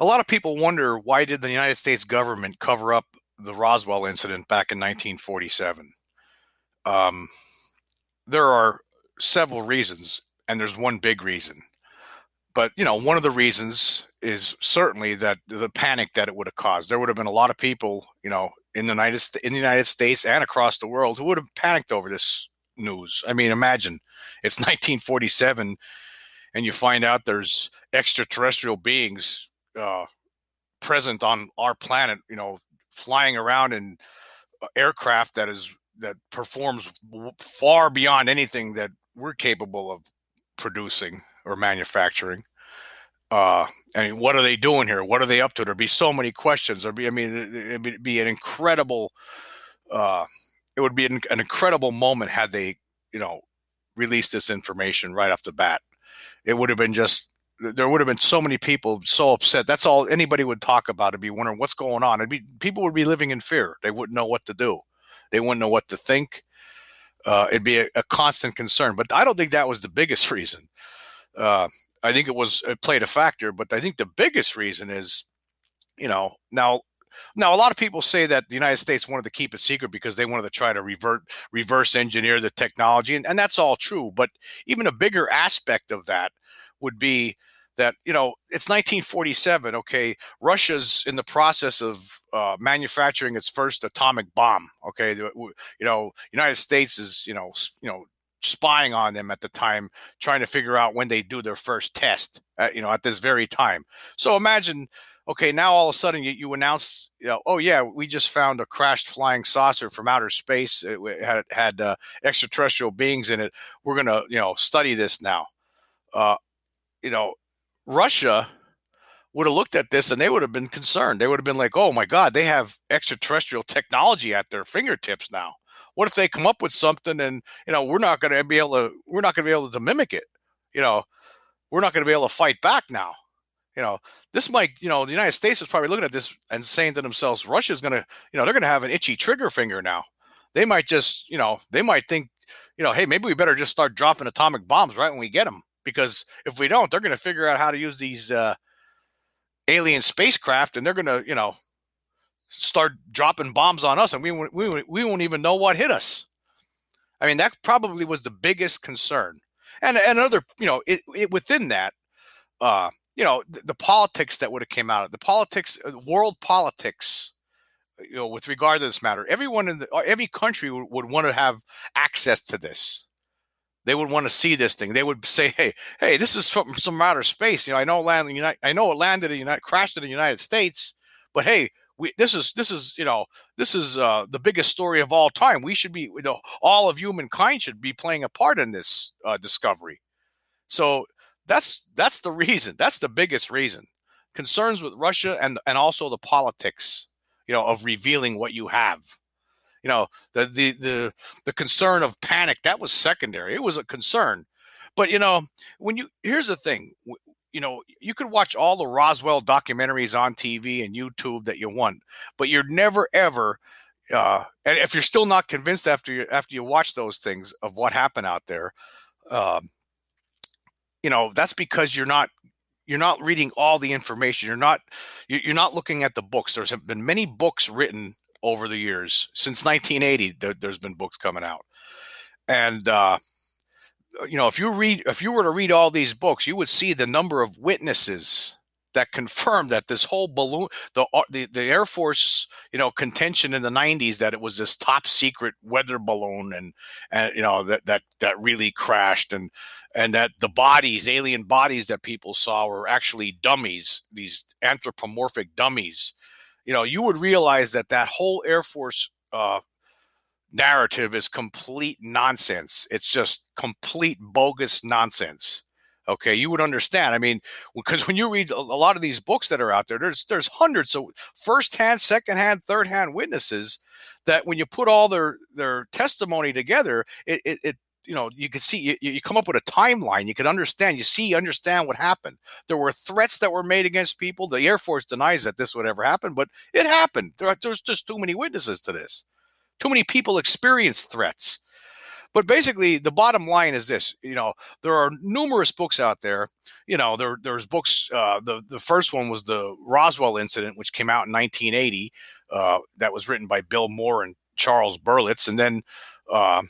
A lot of people wonder why did the United States government cover up the Roswell incident back in 1947? Um, there are several reasons, and there's one big reason. But you know, one of the reasons is certainly that the panic that it would have caused. There would have been a lot of people, you know, in the United in the United States and across the world who would have panicked over this news. I mean, imagine it's 1947, and you find out there's extraterrestrial beings uh, present on our planet, you know, flying around in uh, aircraft that is that performs far beyond anything that we're capable of producing or manufacturing. Uh, and what are they doing here? What are they up to? There'd be so many questions. There'd be, I mean, it'd be an incredible, uh, it would be an, an incredible moment had they, you know, released this information right off the bat. It would have been just there would have been so many people so upset. That's all anybody would talk about. It'd be wondering what's going on. It'd be people would be living in fear. They wouldn't know what to do. They wouldn't know what to think. Uh, it'd be a, a, constant concern. But I don't think that was the biggest reason. Uh, I think it was it played a factor, but I think the biggest reason is, you know, now now a lot of people say that the United States wanted to keep it secret because they wanted to try to revert reverse engineer the technology, and, and that's all true. But even a bigger aspect of that would be that you know it's 1947 okay russia's in the process of uh, manufacturing its first atomic bomb okay you know united states is you know you know spying on them at the time trying to figure out when they do their first test at, you know at this very time so imagine okay now all of a sudden you, you announce you know oh yeah we just found a crashed flying saucer from outer space it had had uh, extraterrestrial beings in it we're gonna you know study this now uh, you know, Russia would have looked at this and they would have been concerned. They would have been like, "Oh my God, they have extraterrestrial technology at their fingertips now. What if they come up with something and you know we're not going to be able to we're not to be able to mimic it? You know, we're not going to be able to fight back now. You know, this might you know the United States is probably looking at this and saying to themselves, Russia's going to you know they're going to have an itchy trigger finger now. They might just you know they might think you know hey maybe we better just start dropping atomic bombs right when we get them because if we don't, they're going to figure out how to use these uh, alien spacecraft, and they're going to, you know, start dropping bombs on us, and we we we won't even know what hit us. I mean, that probably was the biggest concern, and and another, you know, it, it within that, uh, you know, the, the politics that would have came out of the politics, uh, world politics you know with regard to this matter everyone in the, every country would, would, want to have access to this they would want to see this thing. They would say, "Hey, hey, this is from some outer space. You know, I know. United, I know it landed in United, crashed in the United States, but hey, we this is this is you know this is uh, the biggest story of all time. We should be, you know, all of humankind should be playing a part in this uh, discovery. So that's that's the reason. That's the biggest reason. Concerns with Russia and and also the politics, you know, of revealing what you have you know the the the the concern of panic that was secondary it was a concern but you know when you here's the thing you know you could watch all the roswell documentaries on tv and youtube that you want but you're never ever uh, and if you're still not convinced after you after you watch those things of what happened out there um, you know that's because you're not you're not reading all the information. You're not you're not looking at the books. There's been many books written over the years since 1980 there, has been books coming out. And uh, you know if you read if you were to read all these books you would see the number of witnesses that confirmed that this whole balloon the, uh, the the air force you know contention in the 90s that it was this top secret weather balloon and and you know that that that really crashed and and that the bodies alien bodies that people saw were actually dummies these anthropomorphic dummies you know, you would realize that that whole Air Force uh, narrative is complete nonsense. It's just complete bogus nonsense. okay, you would understand. I mean, because when you read a lot of these books that are out there, there's there's hundreds of first-hand, second-hand, third-hand witnesses that when you put all their their testimony together, it it, it you know you can see you, you come up with a timeline you can understand you see understand what happened there were threats that were made against people the air force denies that this would ever happen but it happened there, there's just too many witnesses to this too many people experienced threats but basically, the bottom line is this: you know, there are numerous books out there. You know, there there's books. Uh, the the first one was the Roswell incident, which came out in 1980. Uh, that was written by Bill Moore and Charles Berlitz, and then, uh,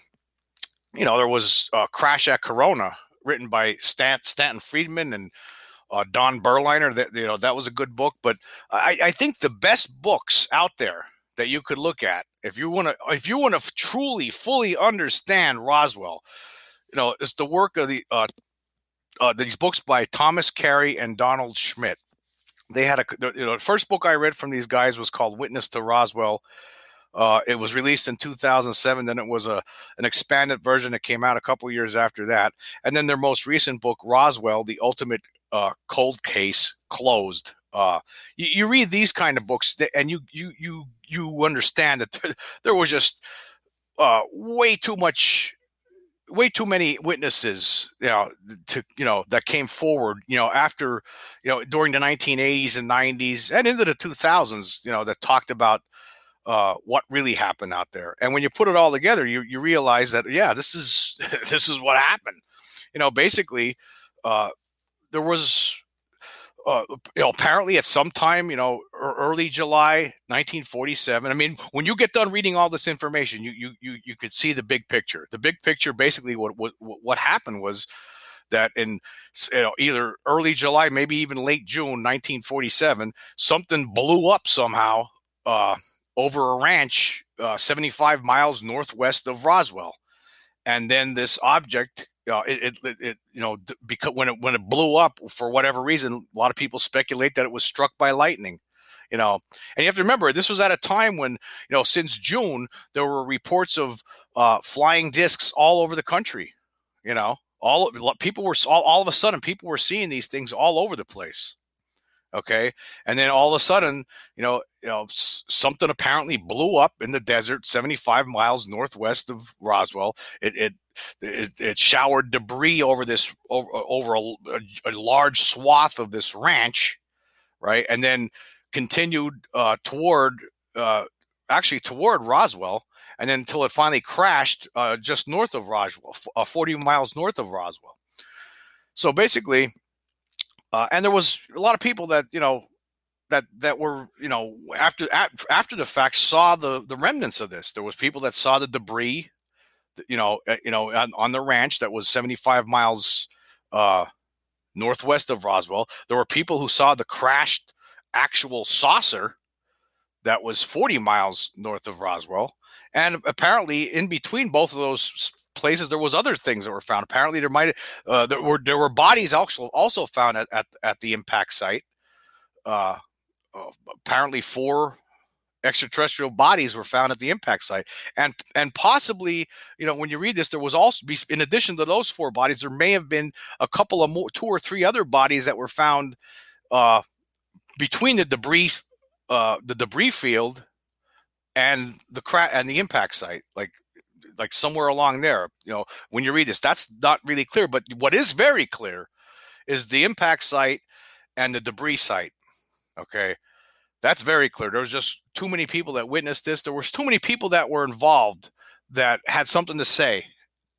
you know, there was uh, Crash at Corona, written by Stan, Stanton Friedman and uh, Don Berliner. That you know, that was a good book. But I, I think the best books out there that you could look at if you want to if you want to truly fully understand Roswell, you know, it's the work of the uh, uh, these books by Thomas Carey and Donald Schmidt. They had a you know the first book I read from these guys was called Witness to Roswell. Uh, it was released in 2007. Then it was a an expanded version that came out a couple years after that. And then their most recent book, Roswell: The Ultimate uh, Cold Case, closed. Uh, you, you, read these kind of books, and you you you you understand that there, there was just uh, way too much way too many witnesses you know to you know that came forward you know after you know during the 1980s and 90s and into the 2000s you know that talked about uh, what really happened out there and when you put it all together you you realize that yeah this is this is what happened you know basically uh, there was uh, you know, apparently at some time, you know, early July 1947. I mean, when you get done reading all this information, you you you you could see the big picture. The big picture, basically, what what what happened was that in you know either early July, maybe even late June 1947, something blew up somehow uh, over a ranch uh, 75 miles northwest of Roswell, and then this object uh, it, it, it, you know, because when it when it blew up for whatever reason, a lot of people speculate that it was struck by lightning. You know, and you have to remember this was at a time when you know since June there were reports of uh, flying discs all over the country. You know, all people were all, all of a sudden people were seeing these things all over the place okay? And then all of a sudden you know you know something apparently blew up in the desert 75 miles northwest of roswell. It it it, it showered debris over this over, over a, a, large swath of this ranch right? And then continued uh, toward uh, actually toward roswell and then until it finally crashed uh, just north of roswell uh, 40 miles north of roswell. So basically uh, and there was a lot of people that you know that that were you know after after the fact saw the the remnants of this. There was people that saw the debris, you know, uh, you know, on, on the ranch that was 75 miles uh, northwest of Roswell. There were people who saw the crashed actual saucer that was 40 miles north of Roswell. And apparently, in between both of those places there was other things that were found. Apparently, there might uh, there were there were bodies also also found at at, at the impact site. Uh, uh, apparently, four extraterrestrial bodies were found at the impact site, and and possibly, you know, when you read this, there was also in addition to those four bodies, there may have been a couple of more, two or three other bodies that were found uh, between the debris uh, the debris field and the crack and the impact site, like like somewhere along there. You know, when you read this, that's not really clear. But what is very clear is the impact site and the debris site. Okay. That's very clear. There was just too many people that witnessed this. There was too many people that were involved that had something to say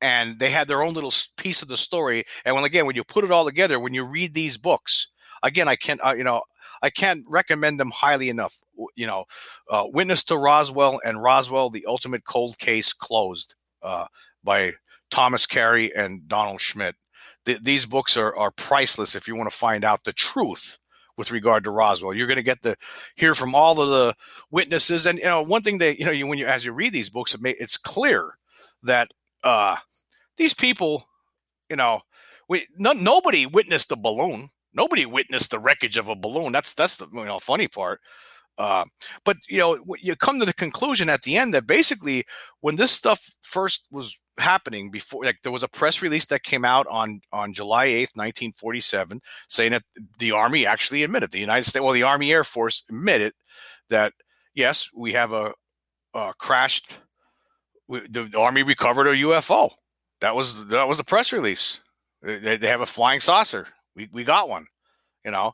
and they had their own little piece of the story. And when again, when you put it all together, when you read these books, again, I can't, uh, you know, I can't recommend them highly enough you know, uh, Witness to Roswell and Roswell: The Ultimate Cold Case Closed uh, by Thomas Carey and Donald Schmidt. Th- these books are, are priceless if you want to find out the truth with regard to Roswell. You're going to get to hear from all of the witnesses, and you know one thing that you know you, when you as you read these books, it may, it's clear that uh, these people, you know, we no, nobody witnessed a balloon. Nobody witnessed the wreckage of a balloon. That's that's the you know funny part. Uh, but you know, you come to the conclusion at the end that basically, when this stuff first was happening before like there was a press release that came out on on July 8th 1947 saying that the army actually admitted the United States well the army air force admitted that yes we have a, a crashed the, the, army recovered a UFO that was that was the press release. They, they have a flying saucer. We we got one you know?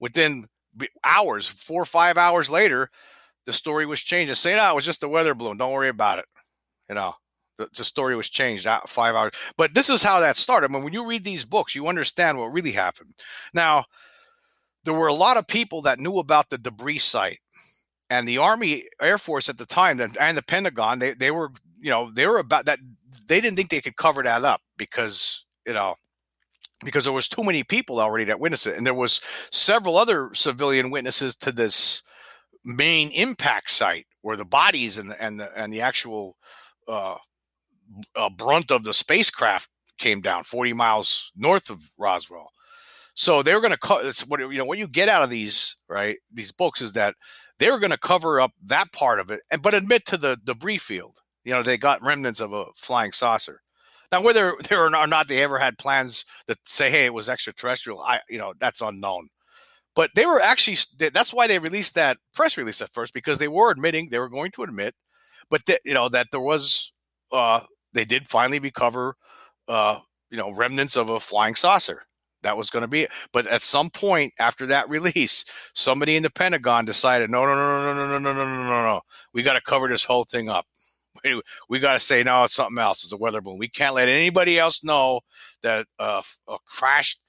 Within hours 4 or 5 hours later the story was changed and saying oh it was just a weather balloon don't worry about it you know the, the story was changed out five hours. But this is how that started. I mean, when you read these books, you understand what really happened. Now, there were a lot of people that knew about the debris site, and the Army Air Force at the time, and the Pentagon, they they were you know they were about that. They didn't think they could cover that up because you know because there was too many people already that witnessed it and there was several other civilian witnesses to this main impact site where the bodies and the and the, and the actual uh, uh, brunt of the spacecraft came down 40 miles north of Roswell. So they were going to cut. It's what you know. What you get out of these right these books is that they were going to cover up that part of it, and but admit to the debris field. You know, they got remnants of a flying saucer. Now, whether there or not they ever had plans that say, "Hey, it was extraterrestrial," I you know that's unknown. But they were actually that's why they released that press release at first because they were admitting they were going to admit, but that you know that there was uh, they did finally recover, uh, you know, remnants of a flying saucer. That was going to be it. But at some point after that release, somebody in the Pentagon decided, no, no, no, no, no, no, no, no, no, no, no. We got to cover this whole thing up. We, we got to say, no, it's something else. It's a weather balloon. We can't let anybody else know that uh, a crashed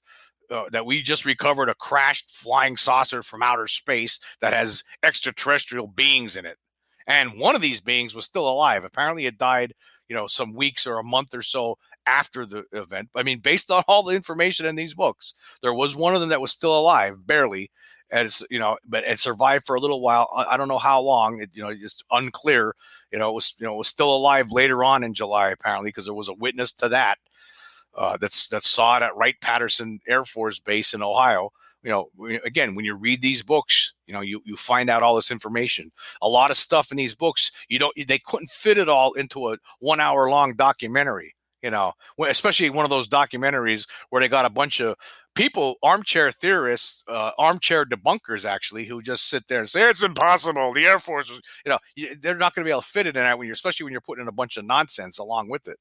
uh, that we just recovered a crashed flying saucer from outer space that has extraterrestrial beings in it. And one of these beings was still alive. Apparently, it died you know some weeks or a month or so after the event i mean based on all the information in these books there was one of them that was still alive barely as you know but it survived for a little while i don't know how long it you know just unclear you know it was you know it was still alive later on in july apparently because there was a witness to that uh, that's that saw it at wright patterson air force base in ohio. You know again when you read these books you know you, you find out all this information. A lot of stuff in these books you don't they couldn't fit it all into a one hour long documentary you know especially one of those documentaries where they got a bunch of people armchair theorists uh, armchair debunkers actually who just sit there and say it's impossible the air force you know they're not going to be able to fit it in that when you're especially when you're putting in a bunch of nonsense along with it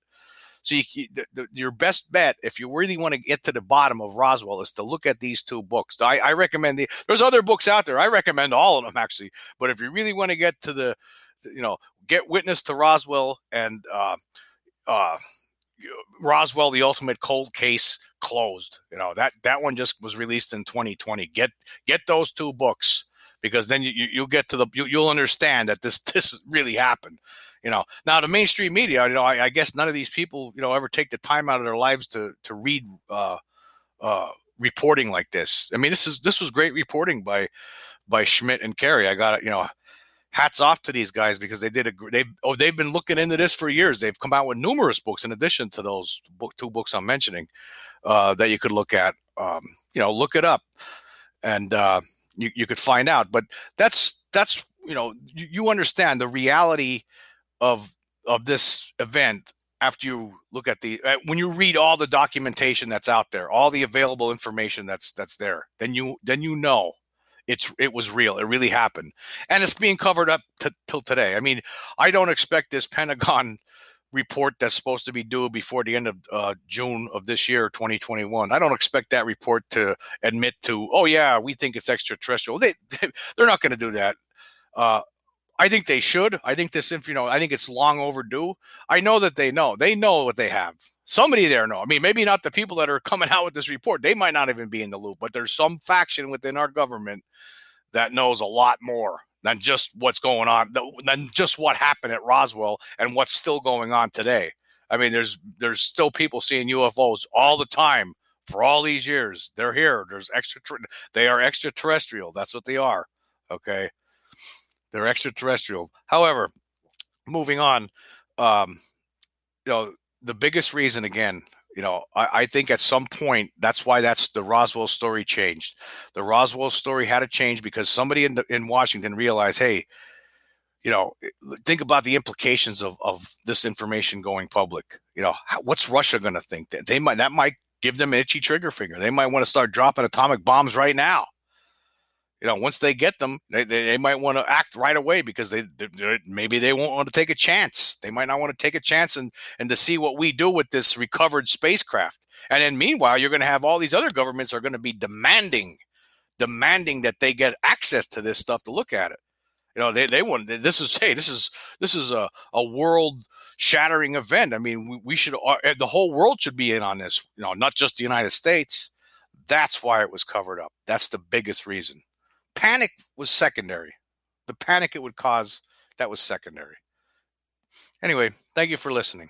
so you, you, the, your best bet, if you really want to get to the bottom of Roswell, is to look at these two books. I, I recommend the. There's other books out there. I recommend all of them actually. But if you really want to get to the, you know, get witness to Roswell and uh, uh, Roswell, the ultimate cold case closed. You know that that one just was released in 2020. Get get those two books because then you, you will get to the you, will understand that this this really happened you know now the mainstream media you know I, I, guess none of these people you know ever take the time out of their lives to to read uh, uh, reporting like this i mean this is this was great reporting by by schmidt and carey i got you know hats off to these guys because they did a they oh they've been looking into this for years. They've come out with numerous books in addition to those book, two books i'm mentioning uh, that you could look at um, you know look it up and uh, you, you could find out. But that's that's you know you, you understand the reality of of this event after you look at the uh, when you read all the documentation that's out there all the available information that's that's there then you then you know it's it was real it really happened and it's being covered up t- till today. I mean i don't expect this pentagon report that's supposed to be due before the end of uh, june of this year 2021 i don't expect that report to admit to oh yeah we think it's extraterrestrial. They, they're not going to do that. Uh, I think they should. I think this, you know, I think it's long overdue. I know that they know. They know what they have. Somebody there know. I mean, maybe not the people that are coming out with this report. They might not even be in the loop, but there's some faction within our government that knows a lot more than just what's going on, than just what happened at Roswell and what's still going on today. I mean, there's there's still people seeing UFOs all the time for all these years. They're here. There's extra. They are extraterrestrial. That's what they are. Okay. They're extraterrestrial. However, moving on, um, you know, the biggest reason again, you know, I, I, think at some point that's why that's the Roswell story changed. The Roswell story had to change because somebody in the, in Washington realized, hey, you know, think about the implications of, of this information going public. You know, what's Russia going to think that they might that might give them an itchy trigger finger. They might want to start dropping atomic bombs right now. You know, once they get them, they, they, they might want to act right away because they, they maybe they won't want to take a chance. They might not want to take a chance and and to see what we do with this recovered spacecraft. And then meanwhile, you're going to have all these other governments are going to be demanding demanding that they get access to this stuff to look at it. You know, they, they want this is hey, this is this is a, a world shattering event. I mean, we, we should uh, the whole world should be in on this. You know, not just the United States. That's why it was covered up. That's the biggest reason. Panic was secondary. The panic it would cause that was secondary. Anyway, thank you for listening.